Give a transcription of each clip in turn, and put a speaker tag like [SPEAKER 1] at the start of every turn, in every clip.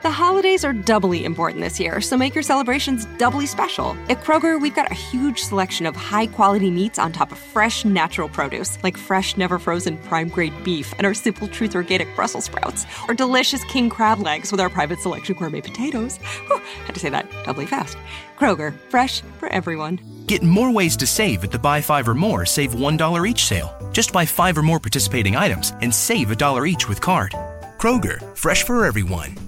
[SPEAKER 1] The holidays are doubly important this year, so make your celebrations doubly special. At Kroger, we've got a huge selection of high quality meats on top of fresh, natural produce, like fresh, never frozen prime grade beef and our Simple Truth organic Brussels sprouts, or delicious king crab legs with our private selection gourmet potatoes. Whew, had to say that doubly fast. Kroger, fresh for everyone.
[SPEAKER 2] Get more ways to save at the buy five or more, save $1 each sale. Just buy five or more participating items and save a dollar each with card. Kroger, fresh for everyone.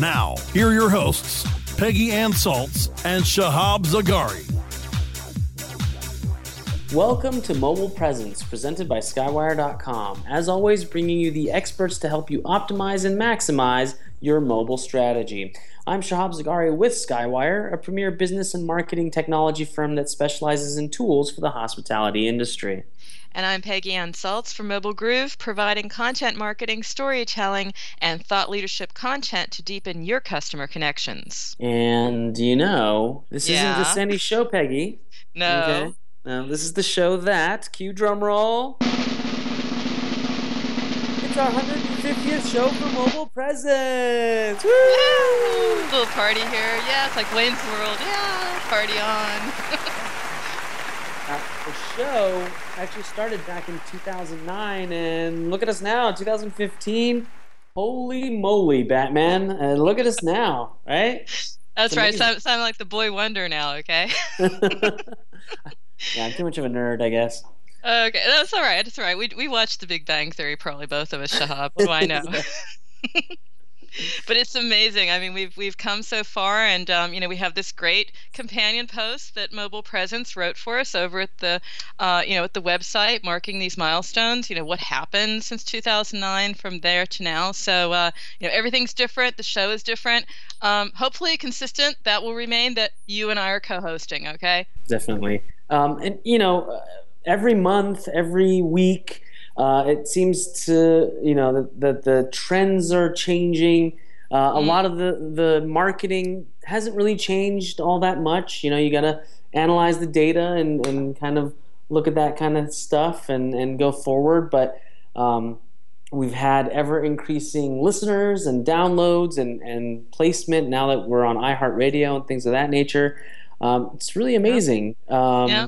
[SPEAKER 3] Now, here are your hosts, Peggy Ann and Shahab Zargari.
[SPEAKER 4] Welcome to Mobile Presence, presented by Skywire.com. As always, bringing you the experts to help you optimize and maximize your mobile strategy. I'm Shahab Zargari with Skywire, a premier business and marketing technology firm that specializes in tools for the hospitality industry.
[SPEAKER 5] And I'm Peggy Ann Salz from Mobile Groove, providing content marketing, storytelling, and thought leadership content to deepen your customer connections.
[SPEAKER 4] And you know, this
[SPEAKER 5] Yeah.
[SPEAKER 4] isn't just any show, Peggy.
[SPEAKER 5] No.
[SPEAKER 4] Okay? No, this is the show that, cue drum roll. It's our 150th show for Mobile Presence. Woo!
[SPEAKER 5] Woo! Little party here. Yeah, it's like Wayne's World. Yeah, party on.
[SPEAKER 4] Uh, the show actually started back in 2009, and look at us now, 2015. Holy moly, Batman! Uh, look at us now, right?
[SPEAKER 5] That's right. Sound, sound like the boy wonder now, okay?
[SPEAKER 4] yeah, I'm too much of a nerd, I guess.
[SPEAKER 5] okay, that's all right. That's all right. We, we watched The Big Bang Theory, probably both of us, Shahab. What do I know? but it's amazing. I mean, we've we've come so far, and um, you know, we have this great companion post that Mobile Presence wrote for us over at the, uh, you know, at the website, marking these milestones. You know, what happened since 2009 from there to now. So, uh, you know, everything's different. The show is different. Um, hopefully, consistent. That will remain. That you and I are co-hosting. Okay.
[SPEAKER 4] Definitely. Um, and you know, uh, every month, every week, uh, it seems to you know that the, the trends are changing. Uh, a lot of the the marketing hasn't really changed all that much. You know, you got to analyze the data and, and kind of look at that kind of stuff and, and go forward. But um, we've had ever increasing listeners and downloads and, and placement now that we're on iHeartRadio and things of that nature. Um, it's really amazing. Um,
[SPEAKER 5] Yeah.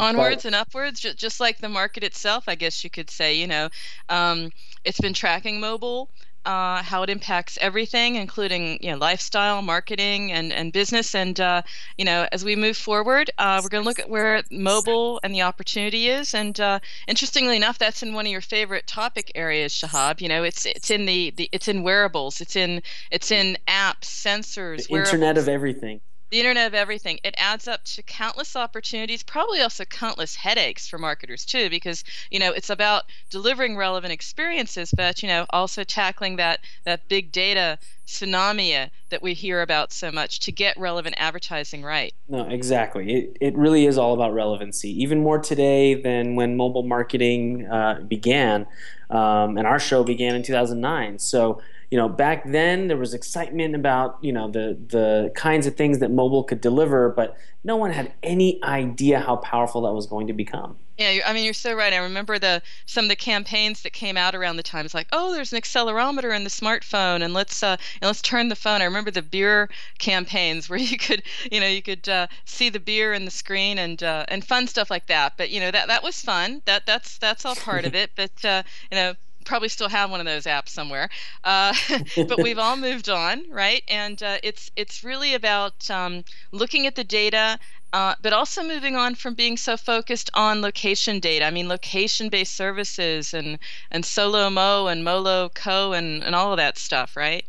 [SPEAKER 5] Onwards and upwards just, just like the market itself i guess you could say you know um, it's been tracking mobile uh, how it impacts everything, including you know lifestyle, marketing, and and business. And uh, you know, as we move forward, uh, we're going to look at where mobile and the opportunity is. And uh, interestingly enough, that's in one of your favorite topic areas, Shahab. You know, it's it's in the, the it's in wearables, it's in it's in apps, sensors,
[SPEAKER 4] the Internet of everything
[SPEAKER 5] the internet of everything. It adds up to countless opportunities probably also countless headaches for marketers too because you know it's about delivering relevant experiences but you know also tackling that that big data tsunami that we hear about so much to get relevant advertising right.
[SPEAKER 4] No exactly. It, it really is all about relevancy. Even more today than when mobile marketing uh, began um, and our show began in 2009 so you know, back then there was excitement about, you know, the the kinds of things that mobile could deliver, but no one had any idea how powerful that was going to become.
[SPEAKER 5] Yeah, I mean, you're so right. I remember the some of the campaigns that came out around the time. It's like, oh, there's an accelerometer in the smartphone, and let's uh, and let's turn the phone. I remember the beer campaigns where you could, you know, you could uh, see the beer in the screen and uh, and fun stuff like that. But you know, that that was fun. That that's that's all part of it. But uh, you know, probably still have one of those apps somewhere. Uh, but we've all moved on, right? And uh, it's it's really about um, looking at the data. Uh, but also moving on from being so focused on location data. I mean, location-based services and and SoLoMo and Molo Co and and all of that stuff, right?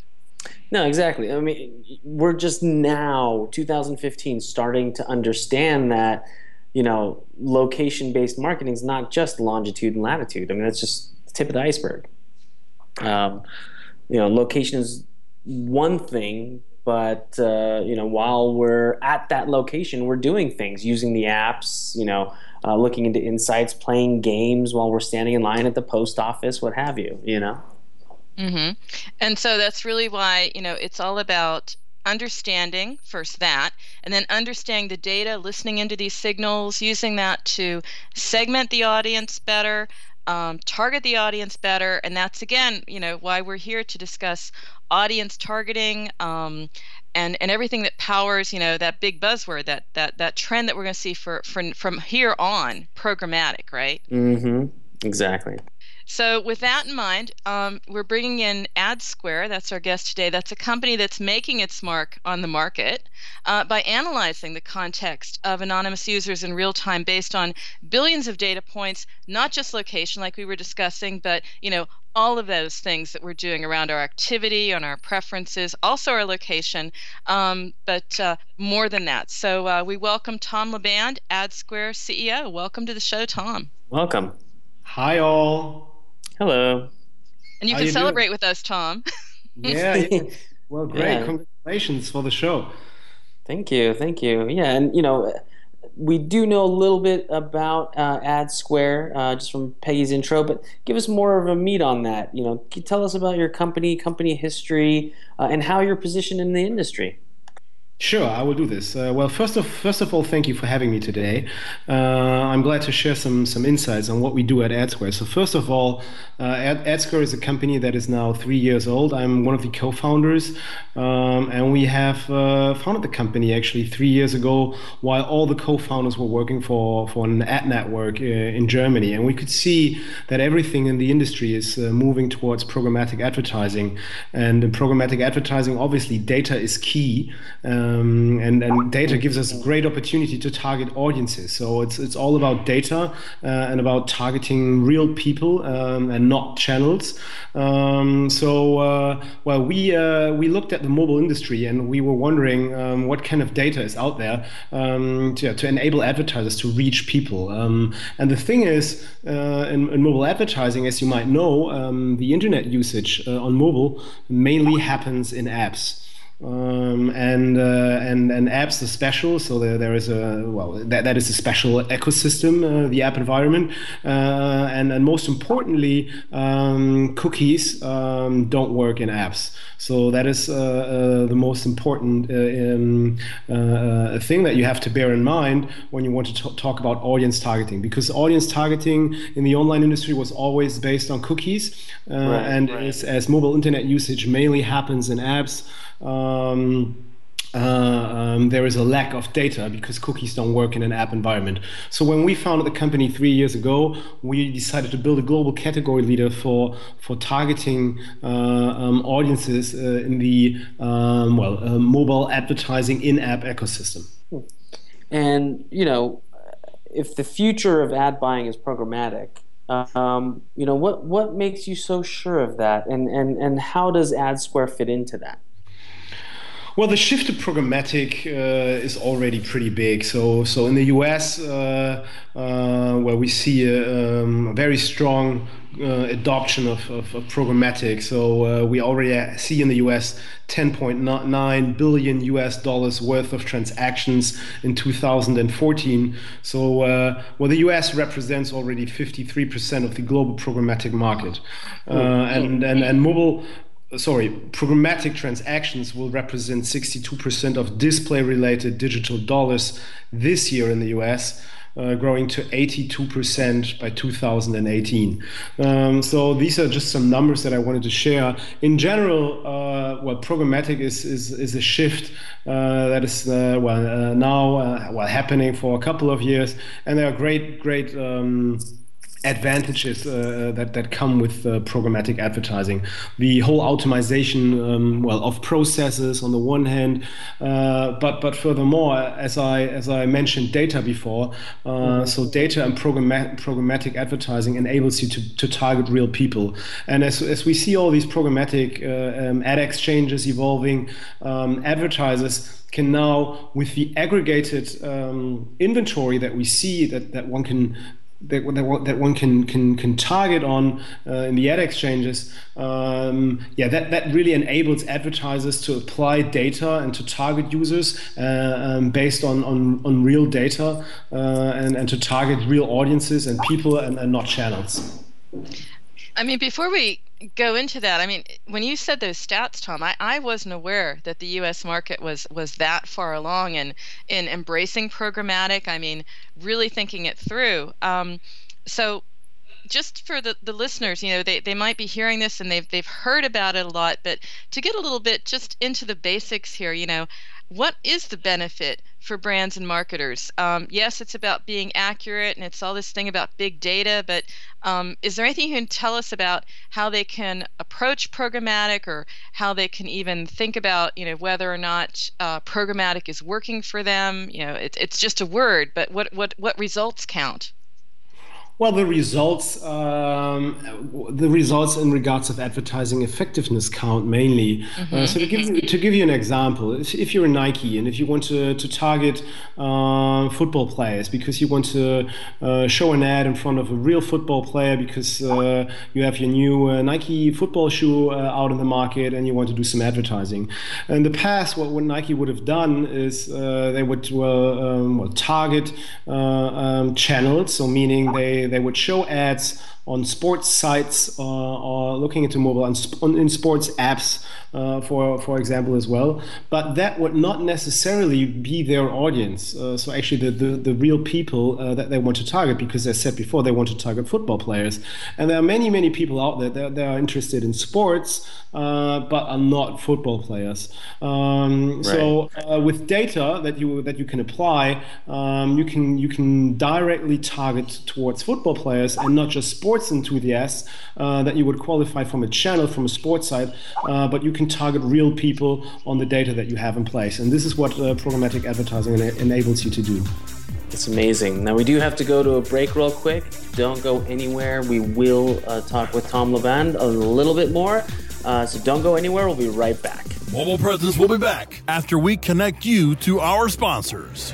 [SPEAKER 4] No, exactly. I mean, we're just now, 2015, starting to understand that, you know, location-based marketing is not just longitude and latitude. I mean, that's just tip of the iceberg. Um, you know, location is one thing, but uh, you know, while we're at that location, we're doing things using the apps. You know, uh, looking into insights, playing games while we're standing in line at the post office, what have you. You know.
[SPEAKER 5] Mm-hmm. And so that's really why you know it's all about understanding first that and then understanding the data listening into these signals using that to segment the audience better um, target the audience better and that's again you know why we're here to discuss audience targeting um, and and everything that powers you know that big buzzword that that that trend that we're going to see for, for from here on programmatic right?
[SPEAKER 4] Mm-hmm. Exactly
[SPEAKER 5] so, with that in mind, um, we're bringing in AdSquare. That's our guest today. That's a company that's making its mark on the market uh, by analyzing the context of anonymous users in real time based on billions of data points, not just location, like we were discussing, but you know all of those things that we're doing around our activity, on our preferences, also our location, um, but uh, more than that. So uh, we welcome Tom Laband, AdSquare CEO. Welcome to the show, Tom.
[SPEAKER 4] Welcome.
[SPEAKER 6] Hi, all.
[SPEAKER 4] Hello.
[SPEAKER 5] And you How can you celebrate doing? with us, Tom.
[SPEAKER 6] yeah, yeah. Well, great. Yeah. Congratulations for the show.
[SPEAKER 4] Thank you. Thank you. Yeah, and you know, we do know a little bit about uh, AdSquare uh, just from Peggy's intro, but give us more of a meat on that. You know, tell us about your company, company history, uh, and how you're positioned in the industry.
[SPEAKER 6] Sure, I will do this. Uh, well, first of first of all, thank you for having me today. Uh, I'm glad to share some some insights on what we do at AdSquare. So first of all, uh, Ad, AdSquare is a company that is now three years old. I'm one of the co-founders, um, and we have uh, founded the company actually three years ago, while all the co-founders were working for for an ad network uh, in Germany, and we could see that everything in the industry is uh, moving towards programmatic advertising, and in programmatic advertising, obviously, data is key. And, and data gives us a great opportunity to target audiences. So it's, it's all about data uh, and about targeting real people um, and not channels. Um, so, uh, well, we, uh, we looked at the mobile industry and we were wondering um, what kind of data is out there um, to, to enable advertisers to reach people. Um, and the thing is, uh, in, in, mobile advertising, as you might know, the internet usage uh, on mobile mainly happens in apps. Um, and uh, and and apps are special. So there, there is a well that, that is a special ecosystem, uh, the app environment, uh, and and most importantly, um, cookies um, don't work in apps. So that is uh, uh, the most important um, thing that you have to bear in mind when you want to talk about audience targeting, because audience targeting in the online industry was always based on cookies, right, and right. As, as mobile internet usage mainly happens in apps. Um, uh, um, there is a lack of data because cookies don't work in an app environment. So when we founded the company three years ago, we decided to build a global category leader for for targeting uh, um, audiences uh, in the um, well uh, mobile advertising in-app ecosystem.
[SPEAKER 4] And you know, if the future of ad buying is programmatic, um, you know what what makes you so sure of that, and and and how does AdSquare fit into that?
[SPEAKER 6] Well, the shift to programmatic uh, is already pretty big. So, so in the US, uh, uh, where we see a, um, a very strong uh, adoption of, of, of, programmatic. So uh, we already see in the US 10.9 billion US dollars worth of transactions in 2014. So uh, well, the US represents already 53% of the global programmatic market, uh, and, and and mobile sorry, programmatic transactions will represent 62% of display related digital dollars this year in the US. Uh, growing to 82% by 2018. Um, so these are just some numbers that I wanted to share. In general, uh, well, programmatic is is, is a shift uh, that is uh, well uh, now uh, well happening for a couple of years, and there are great great. Um, advantages uh, that that come with uh, programmatic advertising. The whole optimization, um, well, of processes on the one hand, uh, but but furthermore, as I as I mentioned, data before. Mm-hmm. So data and programmatic programmatic advertising enables you to, to target real people. And as as we see all these programmatic uh, um, ad exchanges evolving, um, advertisers can now, with the aggregated um, inventory that we see that, that one can that, that, that one can can can target on uh, in the ad exchanges, um, yeah, that, that really enables advertisers to apply data and to target users uh, um, based on, on, on real data uh, and, and to target real audiences and people and, and not channels.
[SPEAKER 5] I mean, before we go into that, I mean, when you said those stats, Tom, I, I wasn't aware that the U.S. market was was that far along in in embracing programmatic. I mean, really thinking it through. Um, so, just for the, the listeners, you know, they, they might be hearing this and they've they've heard about it a lot, but to get a little bit just into the basics here, you know, what is the benefit for brands and marketers? Um, yes, it's about being accurate and it's all this thing about big data, but um, is there anything you can tell us about how they can approach programmatic or how they can even think about, you know, whether or not uh, programmatic is working for them? You know, it, it's just a word, but what, what, what results count?
[SPEAKER 6] Well, the results, um, the results in regards of advertising effectiveness count mainly. Mm-hmm. Uh, so to give you, to give you an example, if, if, you're a Nike and if you want to to target uh, football players because you want to uh, show an ad in front of a real football player because uh, you have your new uh, Nike football shoe uh, out in the market and you want to do some advertising. In the past, what, what Nike would have done is they would um, target um, channels, so meaning they they would show ads on sports sites uh, or looking into mobile and in sports apps, uh, for for example, as well. But that would not necessarily be their audience. Uh, so actually, the, the, the real people uh, that they want to target, because as I said before, they want to target football players. And there are many many people out there that, that are interested in sports, uh, but are not football players. Um, right. So uh, with data that you that you can apply, um, you can you can directly target towards football players and not just sports sports enthusiasts uh, that you would qualify from a channel, from a sports site, uh, but you can target real people on the data that you have in place. And this is what uh, programmatic advertising ena- enables you to do.
[SPEAKER 4] It's amazing. Now, we do have to go to a break real quick. Don't go anywhere. We will uh, talk with Tom Laband a little bit more. Uh, so don't go anywhere. We'll be right back.
[SPEAKER 3] Mobile Presence will be back after we connect you to our sponsors.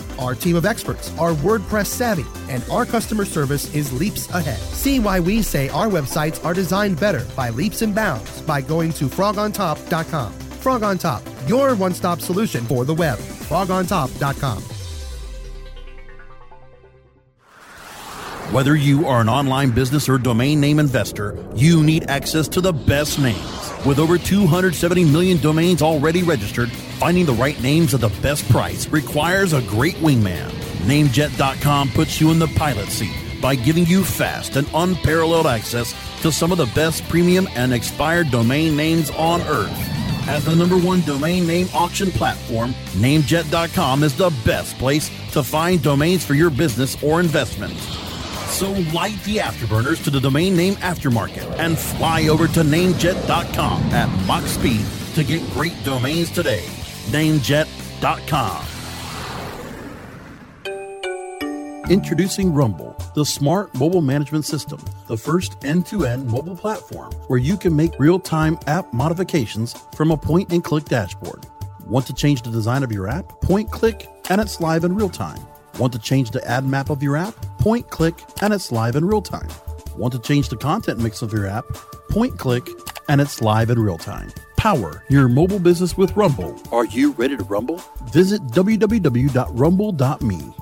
[SPEAKER 7] Our team of experts are WordPress savvy, and our customer service is leaps ahead. See why we say our websites are designed better by leaps and bounds by going to frogontop.com. Frog on Top, your one stop solution for the web. frogontop.com.
[SPEAKER 3] Whether you are an online business or domain name investor, you need access to the best names. With over 270 million domains already registered, finding the right names at the best price requires a great wingman. Namejet.com puts you in the pilot seat by giving you fast and unparalleled access to some of the best premium and expired domain names on earth. As the number one domain name auction platform, Namejet.com is the best place to find domains for your business or investment. So light the afterburners to the domain name aftermarket and fly over to namejet.com at Mach speed to get great domains today. Namejet.com. Introducing Rumble, the smart mobile management system, the first end to end mobile platform where you can make real time app modifications from a point and click dashboard. Want to change the design of your app? Point click and it's live in real time. Want to change the ad map of your app? Point click and it's live in real time. Want to change the content mix of your app? Point click and it's live in real time. Power your mobile business with Rumble. Are you ready to rumble? Visit www.rumble.me.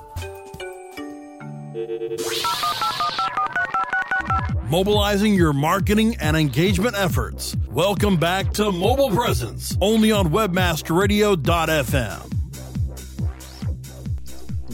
[SPEAKER 3] Mobilizing your marketing and engagement efforts. Welcome back to Mobile Presence, only on webmasterradio.fm.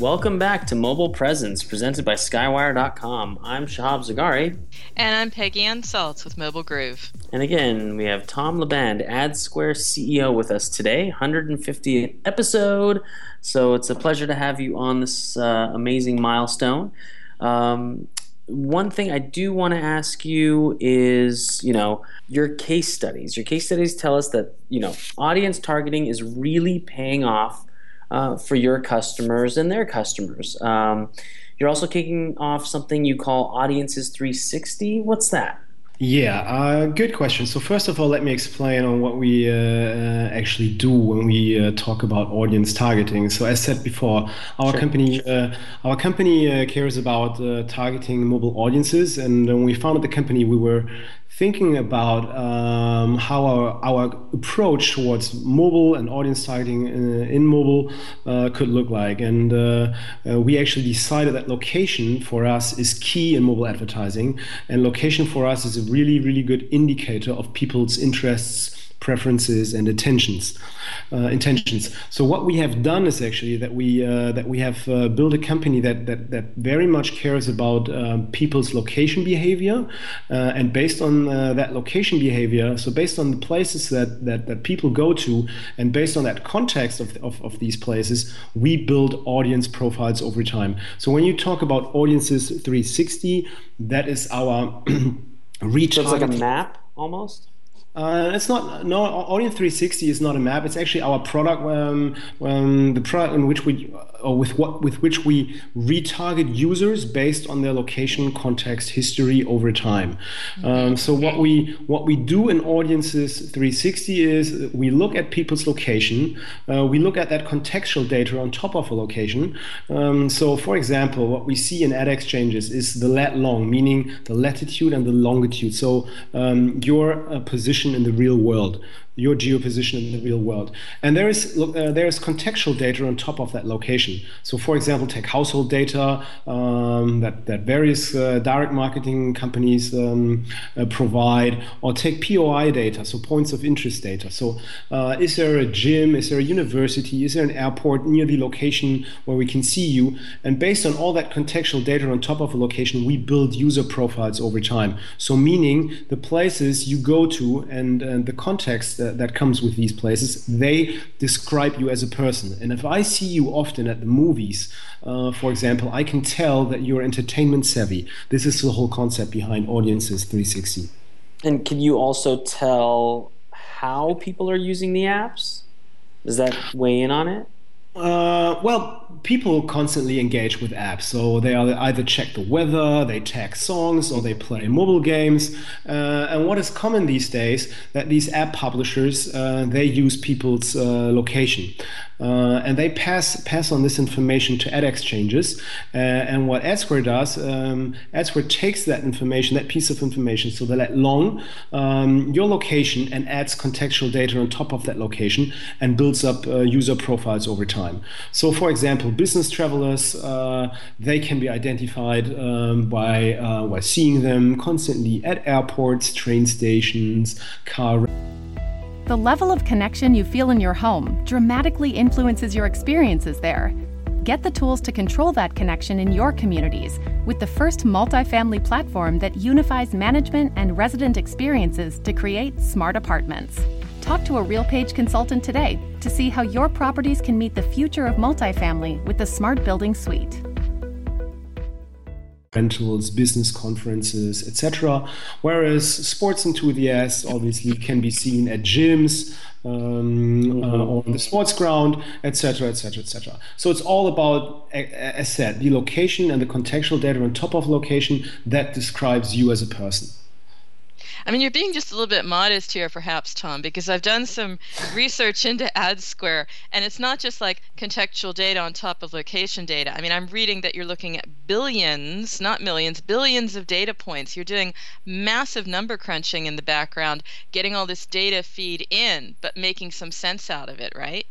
[SPEAKER 4] Welcome back to Mobile Presence, presented by Skywire.com. I'm Shahab Zargari.
[SPEAKER 5] And I'm Peggy Ann Salz with Mobile Groove.
[SPEAKER 4] And again, we have Tom Laband, AdSquare CEO, with us today, 150th episode. So it's a pleasure to have you on this uh, amazing milestone. Um, one thing I do want to ask you is, you know, your case studies. Your case studies tell us that, you know, audience targeting is really paying off uh, for your customers and their customers. Um, you're also kicking off something you call Audiences 360. What's that?
[SPEAKER 6] Yeah, uh, good question. So first of all, let me explain on what we uh, uh, actually do when we uh, talk about audience targeting. So as said before, our sure. company uh, our company uh, cares about targeting mobile audiences, and when we founded the company, we were thinking about um, how our, our approach towards mobile and audience targeting in, in mobile uh, could look like. And uh, uh, we actually decided that location for us is key in mobile advertising. And location for us is a really, really good indicator of people's interests preferences and attentions uh, intentions. So what we have done is actually that we uh, that we have uh, built a company that that that very much cares about um, people's location behavior uh, and based on uh, that location behavior so based on the places that, that that people go to and based on that context of, of, of these places we build audience profiles over time. So when you talk about audiences 360 that is our reach
[SPEAKER 4] so it's like a map almost
[SPEAKER 6] uh, it's not no Audience 360 is not a map. It's actually our product, um, um, the product in which we or with what with which we retarget users based on their location, context, history over time. Um, so what we what we do in Audiences 360 is we look at people's location, uh, we look at that contextual data on top of a location. Um, so for example, what we see in ad exchanges is the lat long, meaning the latitude and the longitude. So um, your uh, position in the real world your geoposition in the real world. And there is uh, there is contextual data on top of that location. So, for example, take household data um, that that various uh, direct marketing companies um, uh, provide, or take POI data, so points of interest data. So, uh, is there a gym? Is there a university? Is there an airport near the location where we can see you? And based on all that contextual data on top of a location, we build user profiles over time. So, meaning the places you go to and, and the context that, that comes with these places, they describe you as a person. And if I see you often at the movies, uh, for example, I can tell that you're entertainment savvy. This is the whole concept behind Audiences 360.
[SPEAKER 4] And can you also tell how people are using the apps? Does that weigh in on it?
[SPEAKER 6] Uh, well, people constantly engage with apps. So they either check the weather, they tag songs, or they play mobile games. Uh, and what is common these days that these app publishers uh, they use people's uh, location. Uh, and they pass pass on this information to ad exchanges. Uh, and what AdSquare does, um, AdSquare takes that information, that piece of information, so they lat long um, your location and adds contextual data on top of that location and builds up uh, user profiles over time. So, for example, business travelers uh, they can be identified um, by uh, by seeing them constantly at airports, train stations, car.
[SPEAKER 8] The level of connection you feel in your home dramatically influences your experiences there. Get the tools to control that connection in your communities with the first multifamily platform that unifies management and resident experiences to create smart apartments. Talk to a RealPage consultant today to see how your properties can meet the future of multifamily with the Smart Building Suite
[SPEAKER 6] rentals, business conferences, etc. Whereas sports enthusiasts obviously can be seen at gyms, um, uh, on the sports ground, etc., etc., etc. So it's all about, as said, the location and the contextual data on top of location that describes you as a person.
[SPEAKER 5] I mean, you're being just a little bit modest here, perhaps, Tom, because I've done some research into AdSquare, and it's not just like contextual data on top of location data. I mean, I'm reading that you're looking at billions, not millions, billions of data points. You're doing massive number crunching in the background, getting all this data feed in, but making some sense out of it, right?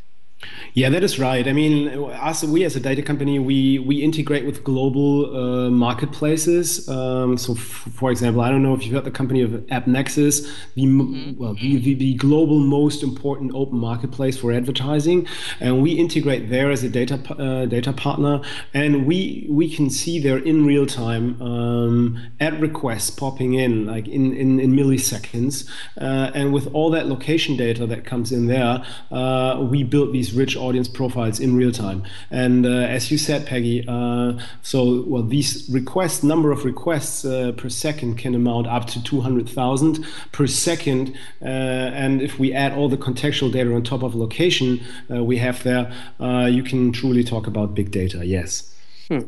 [SPEAKER 6] Yeah, that is right. I mean, us we as a data company, we we integrate with global uh, marketplaces. Um, so, for example, I don't know if you've heard the company of AppNexus, the mm-hmm. well, the, the, the, global most important open marketplace for advertising, and we integrate there as a data uh, data partner, and we we can see there in real time um, ad requests popping in like in in, in milliseconds, uh, and with all that location data that comes in there, uh, we build these rich audience profiles in real time. And uh, as you said, Peggy, uh, so well, these requests, number of requests uh, per second can amount up to 200,000 per second. Uh, and if we add all the contextual data on top of location uh, we have there, uh, you can truly talk about big data. Yes.
[SPEAKER 4] Hmm.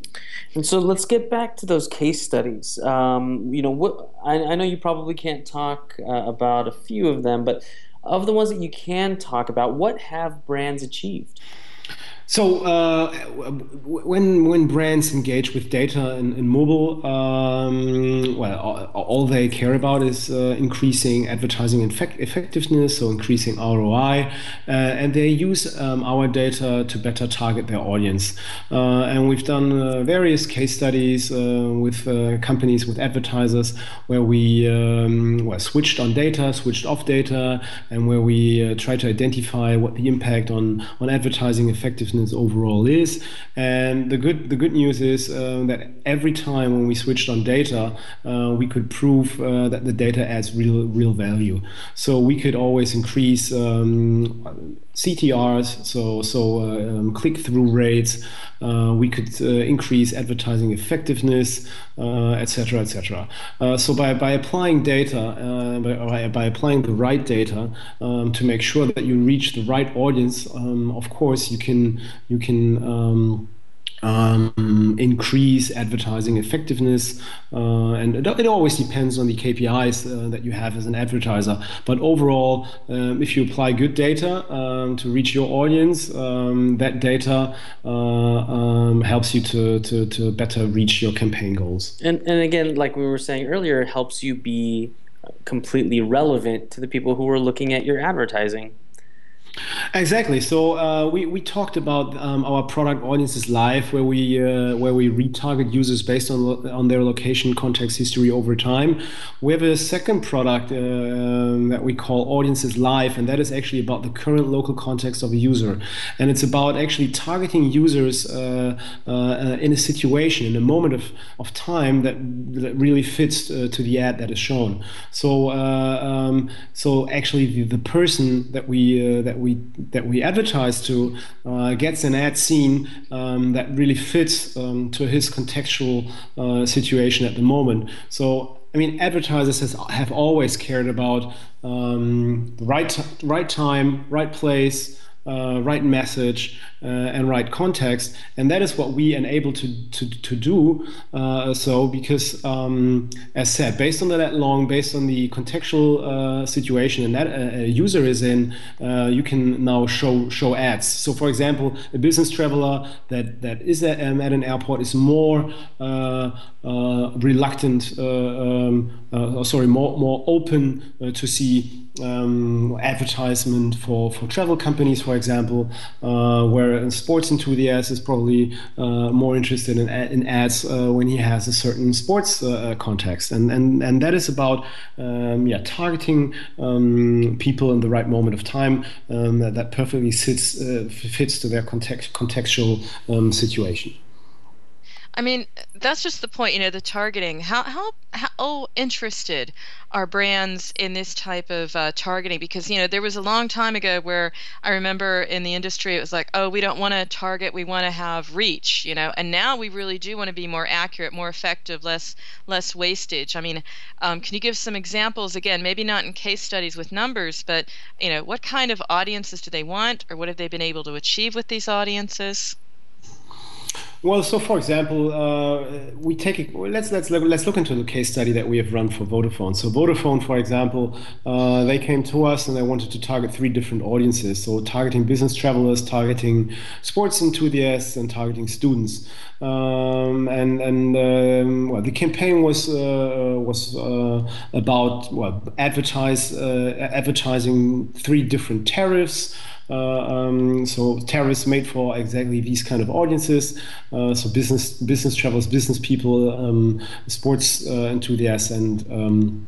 [SPEAKER 4] And so let's get back to those case studies. Um, you know, what I, I, know you probably can't talk about a few of them, but of the ones that you can talk about, what have brands achieved?
[SPEAKER 6] So uh, when when brands engage with data in, in mobile, um, well, all, all, they care about is uh, increasing advertising effect effectiveness, so increasing ROI, uh, and they use um, our data to better target their audience. Uh, and we've done uh, various case studies uh, with companies, with advertisers, where we um, switched on data, switched off data, and where we try to identify what the impact on on advertising effectiveness overall is. And the good the good news is uh, that every time when we switched on data, uh, we could prove uh, that the data adds real real value. So we could always increase um, CTRs, so so uh, um, click through rates. Uh, we could uh, increase advertising effectiveness, etc., etc. so by, by applying data, by, by applying the right data um, to make sure that you reach the right audience, um, of course you can you can um, um, increase advertising effectiveness. Uh, and it, it, always depends on the KPIs uh, that you have as an advertiser. But overall, um, if you apply good data um, to reach your audience, um, that data uh, um, helps you to, to, to better reach your campaign goals.
[SPEAKER 4] And, and again, like we were saying earlier, it helps you be completely relevant to the people who are looking at your advertising.
[SPEAKER 6] Exactly. So uh, we, we talked about um, our product audiences live, where we uh, where we retarget users based on on their location, context, history over time. We have a second product uh, um, that we call audiences live, and that is actually about the current local context of a user, and it's about actually targeting users uh, uh, in a situation, in a moment of, of time that, that really fits uh, to the ad that is shown. So um, so actually the, the person that we that we we that we advertise to uh, gets an ad scene um, that really fits um, to his contextual uh, situation at the moment. So I mean, advertisers has, have always cared about um, right right time, right place, uh, right message uh, and right context. And that is what we enable to to, to do uh, so because um, as said based on the lat long based on the contextual uh, situation and that uh, a user is in uh, you can now show show ads. So for example a business traveler that that is at, um, at an airport is more reluctant um, sorry more more open to see um, advertisement for, for travel companies, for example, uh, where a sports enthusiast is probably uh, more interested in, in ads uh, when he has a certain sports uh, context. And, and, and that is about um, yeah, targeting um, people in the right moment of time um, that, perfectly sits, uh, fits to their context, contextual um, situation.
[SPEAKER 5] I mean, that's just the point, you know, the targeting. How how how interested are brands in this type of uh, targeting? Because you know, there was a long time ago where I remember in the industry it was like, oh, we don't want to target, we want to have reach, you know. And now we really do want to be more accurate, more effective, less less wastage. I mean, um, can you give some examples? Again, maybe not in case studies with numbers, but you know, what kind of audiences do they want, or what have they been able to achieve with these audiences?
[SPEAKER 6] Well, so for example, uh, we take let's let's let's look into the case study that we have run for Vodafone. So Vodafone, for example, uh, they came to us and they wanted to target three different audiences. So targeting business travelers, targeting sports enthusiasts, and targeting students. Um, and and um, well, the campaign was uh, was uh, about well advertise uh, advertising three different tariffs. Uh, um, so tariffs made for exactly these kind of audiences. Uh, so business business travelers, business people, um, sports uh, enthusiasts, and um,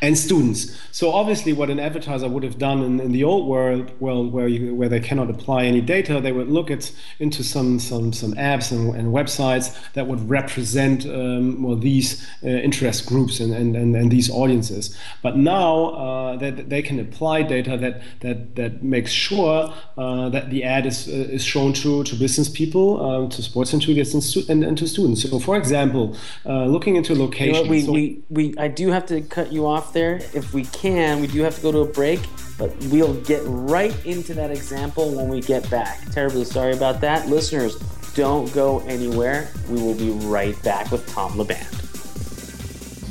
[SPEAKER 6] and students. So obviously, what an advertiser would have done in, in the old world, well, where you, where they cannot apply any data, they would look at into some some some apps and, and websites that would represent um, well these uh, interest groups and, and, and, and, these audiences. But now uh, that they can apply data that that that makes sure uh, that the ad is uh, is shown to to business people, um, to sports enthusiasts, and, stu- and, and, to students. So, for example, uh, looking into location. You know
[SPEAKER 4] we,
[SPEAKER 6] so
[SPEAKER 4] we we I do have to cut you off there. If we can, we do have to go to a break, but we'll get right into that example when we get back. Terribly sorry about that. Listeners, don't go anywhere. We will be right back with Tom Laband.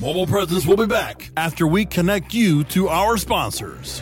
[SPEAKER 3] Mobile Presence will be back after we connect you to our sponsors.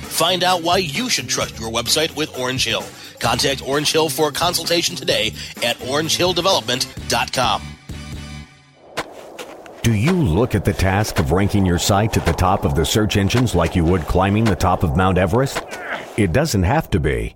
[SPEAKER 9] Find out why you should trust your website with Orange Hill. Contact Orange Hill for a consultation today at orangehilldevelopment.com.
[SPEAKER 10] Do you look at the task of ranking your site at the top of the search engines like you would climbing the top of Mount Everest? It doesn't have to be.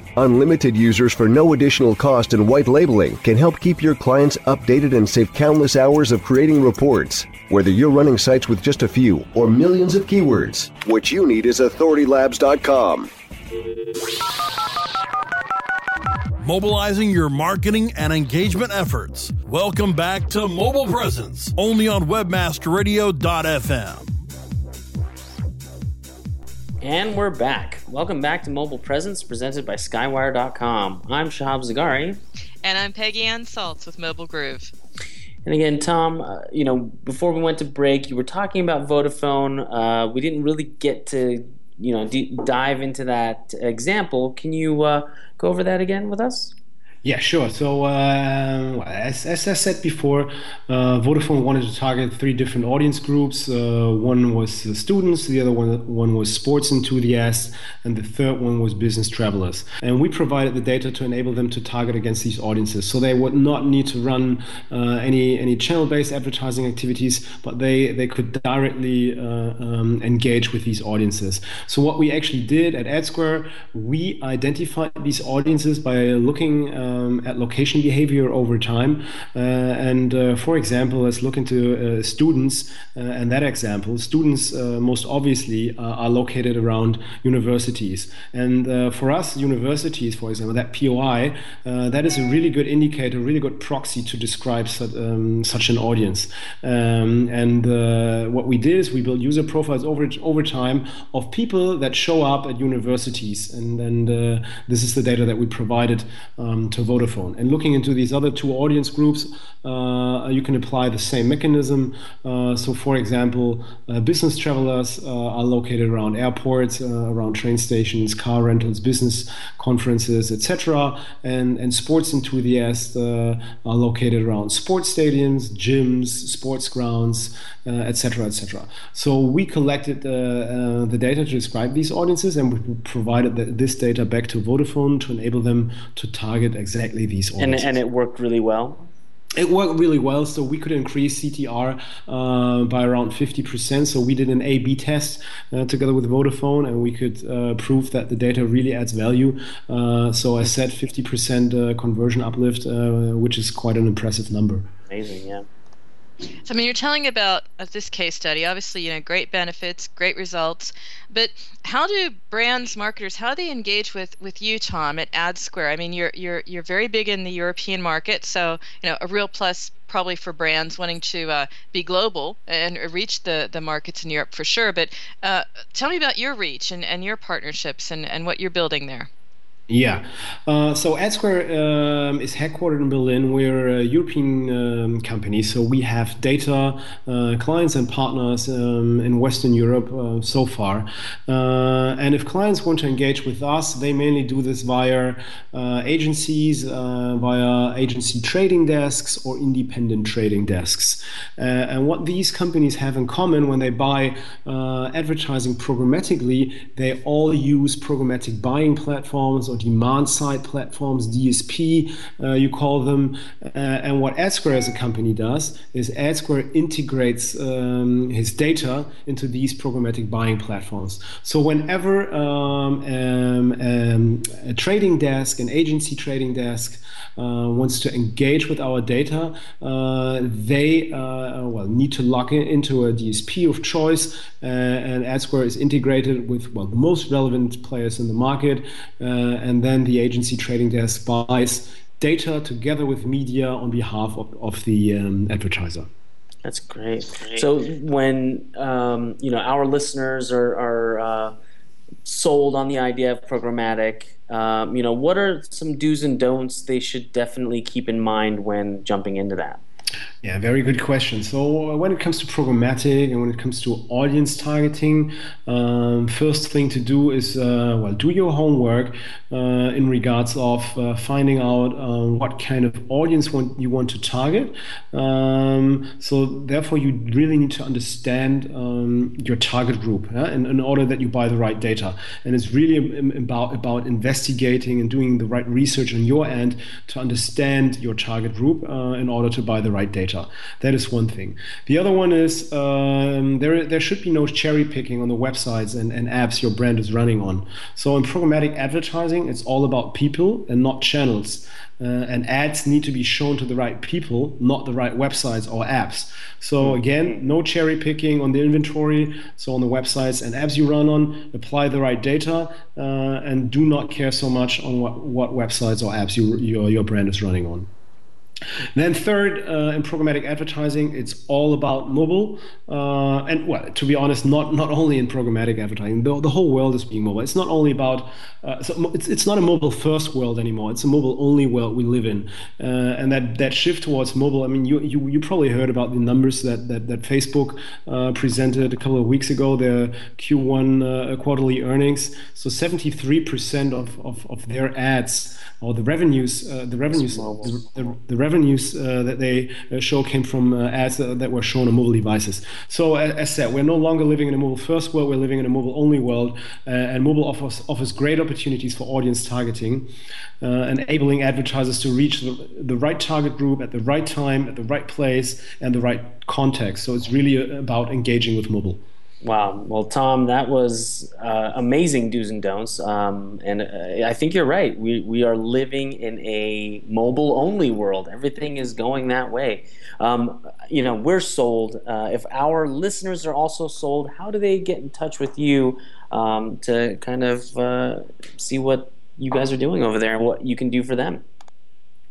[SPEAKER 11] Unlimited users for no additional cost and white labeling can help keep your clients updated and save countless hours of creating reports. Whether you're running sites with just a few or millions of keywords, what you need is authoritylabs.com.
[SPEAKER 3] Mobilizing your marketing and engagement efforts. Welcome back to Mobile Presence, only on webmasterradio.fm.
[SPEAKER 4] And we're back. Welcome back to Mobile Presence, presented by Skywire.com. I'm Shahab Zargari.
[SPEAKER 5] And I'm Peggy Ann Salz with Mobile Groove.
[SPEAKER 4] And again, Tom, uh, you know, before we went to break, you were talking about Vodafone. Uh, we didn't really get to, you know, d- dive into that example. Can you uh, go over that again with us?
[SPEAKER 6] Yeah, sure. So, uh, as, as, I said before, uh, Vodafone wanted to target three different audience groups. Uh, one was students, the other one, one was sports enthusiasts, and the third one was business travelers. And we provided the data to enable them to target against these audiences. So they would not need to run uh, any any channel-based advertising activities, but they they could directly uh, um, engage with these audiences. So what we actually did at AdSquare, we identified these audiences by looking uh, um, at location behavior over time. Uh, and uh, for example, let's look into uh, students and that example. Students most obviously are located around universities. And for us, universities, for example, that POI, that is a really good indicator, really good proxy to describe such, um, such an audience. Um, and what we did is we built user profiles over, over time of people that show up at universities. And, and uh, this is the data that we provided um, to Vodafone. And looking into these other two audience groups, uh, you can apply the same mechanism. Uh, so, for example, uh, business travelers uh, are located around airports, uh, around train stations, car rentals, business conferences, etc. And, and sports enthusiasts uh, are located around sports stadiums, gyms, sports grounds, etc., etc. So, we collected the data to describe these audiences and we provided the, this data back to Vodafone to enable them to target these
[SPEAKER 4] audiences. And, and it worked really well?
[SPEAKER 6] it worked really well. So we could increase CTR uh, by around 50%. So we did an A B test uh, together with Vodafone and we could uh, prove that the data really adds value. Uh, so I said 50% uh, conversion uplift, uh, which is quite an impressive number.
[SPEAKER 4] Amazing, yeah.
[SPEAKER 5] So, I mean, you're telling about uh, this case study. Obviously, you know, great benefits, great results. But how do brands, marketers, how do they engage with with you, Tom, at AdSquare? I mean, you're you're you're very big in the European market, so you know, a real plus probably for brands wanting to uh, be global and reach the the markets in Europe for sure. But uh, tell me about your reach and, and your partnerships and, and what you're building there.
[SPEAKER 6] Yeah. Uh, so AdSquare um, is headquartered in Berlin. We're a European um, company, so we have data, uh, clients, and partners um, in Western Europe uh, so far. Uh, and if clients want to engage with us, they mainly do this via uh, agencies, uh, via agency trading desks, or independent trading desks. and what these companies have in common when they buy advertising programmatically, they all use programmatic buying platforms or demand side platforms, DSP, uh, you call them. Uh, and what AdSquare as a company does is AdSquare integrates um, his data into these programmatic buying platforms. So whenever um, um, um a trading desk, an agency trading desk, wants to engage with our data, uh, they uh, well need to log in into a DSP of choice, and AdSquare is integrated with well the most relevant players in the market, and then the agency trading desk buys data together with media on behalf of, of the um, advertiser.
[SPEAKER 4] That's great. great. So when um, you know our listeners are, are uh, sold on the idea of programmatic, um, you know, what are some do's and don'ts they should definitely keep in mind when jumping into that?
[SPEAKER 6] Yeah, very good question. So uh, when it comes to programmatic and when it comes to audience targeting, um, first thing to do is uh, well do your homework uh, in regards of uh, finding out um, what kind of audience want, you want to target. Um, so therefore, you really need to understand um, your target group yeah? in, in, order that you buy the right data. And it's really about about investigating and doing the right research on your end to understand your target group uh, in order to buy the right data. That is one thing. The other one is um, there, there should be no cherry picking on the websites and, and apps your brand is running on. So in programmatic advertising, it's all about people and not channels. Uh, and ads need to be shown to the right people, not the right websites or apps. So again, no cherry picking on the inventory. So on the websites and apps you run on, apply the right data, uh, and do not care so much on what, what websites or apps you, your, your brand is running on. Then third, uh, in programmatic advertising, it's all about mobile. Uh, and well, to be honest, not not only in programmatic advertising, the, the whole world is being mobile. It's not only about uh, so it's, it's not a mobile first world anymore. It's a mobile only world we live in, uh, and that that shift towards mobile. I mean, you you, you probably heard about the numbers that that, that Facebook uh, presented a couple of weeks ago. Their Q1 uh, quarterly earnings. So 73% of, of, of their ads or the revenues, uh, the revenues, the, the, the, revenues uh, that they uh, show came from uh, ads that, were shown on mobile devices. So as, said, we're no longer living in a mobile first world; we're living in a mobile only world, and mobile offers offers great opportunities for audience targeting, enabling advertisers to reach the, the right target group at the right time, at the right place, and the right context. So it's really about engaging with mobile.
[SPEAKER 4] Wow. Well, Tom, that was uh, amazing do's and don'ts. Um, and uh, I think you're right. We, we are living in a mobile only world. Everything is going that way. Um, you know, we're sold. Uh, if our listeners are also sold, how do they get in touch with you um, to kind of uh, see what you guys are doing over there and what you can do for them?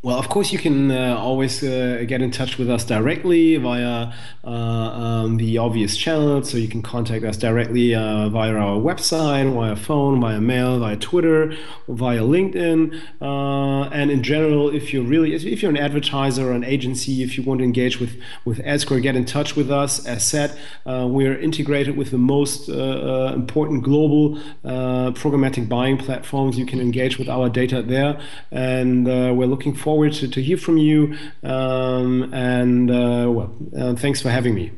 [SPEAKER 6] Well, of course, you can uh, always uh, get in touch with us directly via uh, um, the obvious channels. So you can contact us directly uh, via our website, via phone, via mail, via Twitter, via LinkedIn. Uh, and in general, if you're really, if you're an advertiser or an agency, if you want to engage with with AdSquare, get in touch with us. As said, uh, we're integrated with the most important global programmatic buying platforms. You can engage with our data there, and we're looking forward forward to, to hear from you. Um, and uh, well, uh, thanks for having me.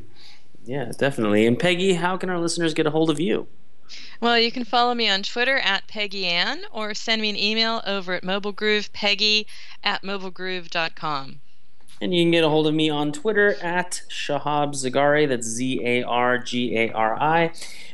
[SPEAKER 4] Yeah, definitely. And Peggy, how can our listeners get a hold of you?
[SPEAKER 5] Well, you can follow me on Twitter at Peggy Ann or send me an email over at mobilegroove, peggy at mobilegroove.com.
[SPEAKER 4] And you can get a hold of me on Twitter at Shahab Zargari. That's Z A R G A R I.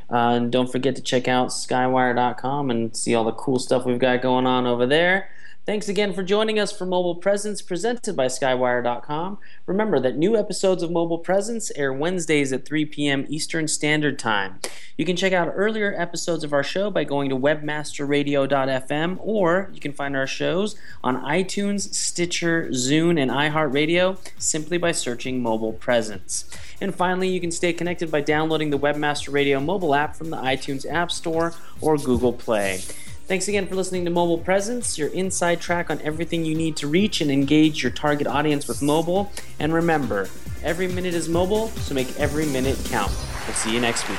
[SPEAKER 4] Uh, and don't forget to check out skywire.com and see all the cool stuff we've got going on over there. Thanks again for joining us for Mobile Presence presented by Skywire.com. Remember that new episodes of Mobile Presence air Wednesdays at 3 p.m. Eastern Standard Time. You can check out earlier episodes of our show by going to webmasterradio.fm or you can find our shows on iTunes, Stitcher, Zune, and iHeartRadio simply by searching Mobile Presence. And finally, you can stay connected by downloading the Webmaster Radio mobile app from the iTunes App Store or Google Play. Thanks again for listening to Mobile Presence, your inside track on everything you need to reach and engage your target audience with mobile. And remember, every minute is mobile, so make every minute count. We'll see you next week.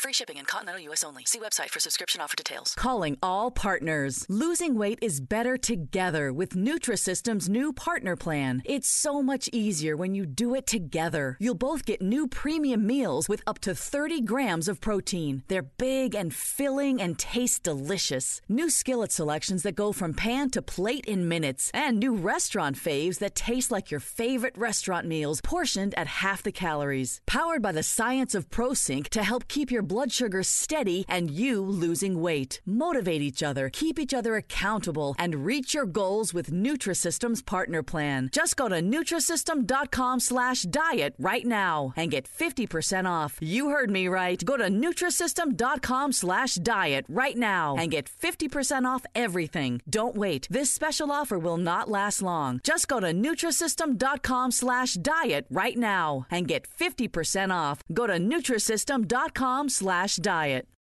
[SPEAKER 12] Free shipping in continental U.S. only. See website for subscription offer details.
[SPEAKER 13] Calling all partners. Losing weight is better together with Nutrisystem's new partner plan. It's so much easier when you do it together. You'll both get new premium meals with up to 30 grams of protein. They're big and filling and taste delicious. New skillet selections that go from pan to plate in minutes. And new restaurant faves that taste like your favorite restaurant meals portioned at half the calories. Powered by the science of ProSync to help keep your blood sugar steady and you losing weight. Motivate each other, keep each other accountable, and reach your goals with Nutrisystem's partner plan. Just go to Nutrisystem.com slash diet right now and get 50% off. You heard me right. Go to Nutrisystem.com slash diet right now and get 50% off everything. Don't wait. This special offer will not last long. Just go to Nutrisystem.com slash diet right now and get 50% off. Go to Nutrisystem.com slash diet.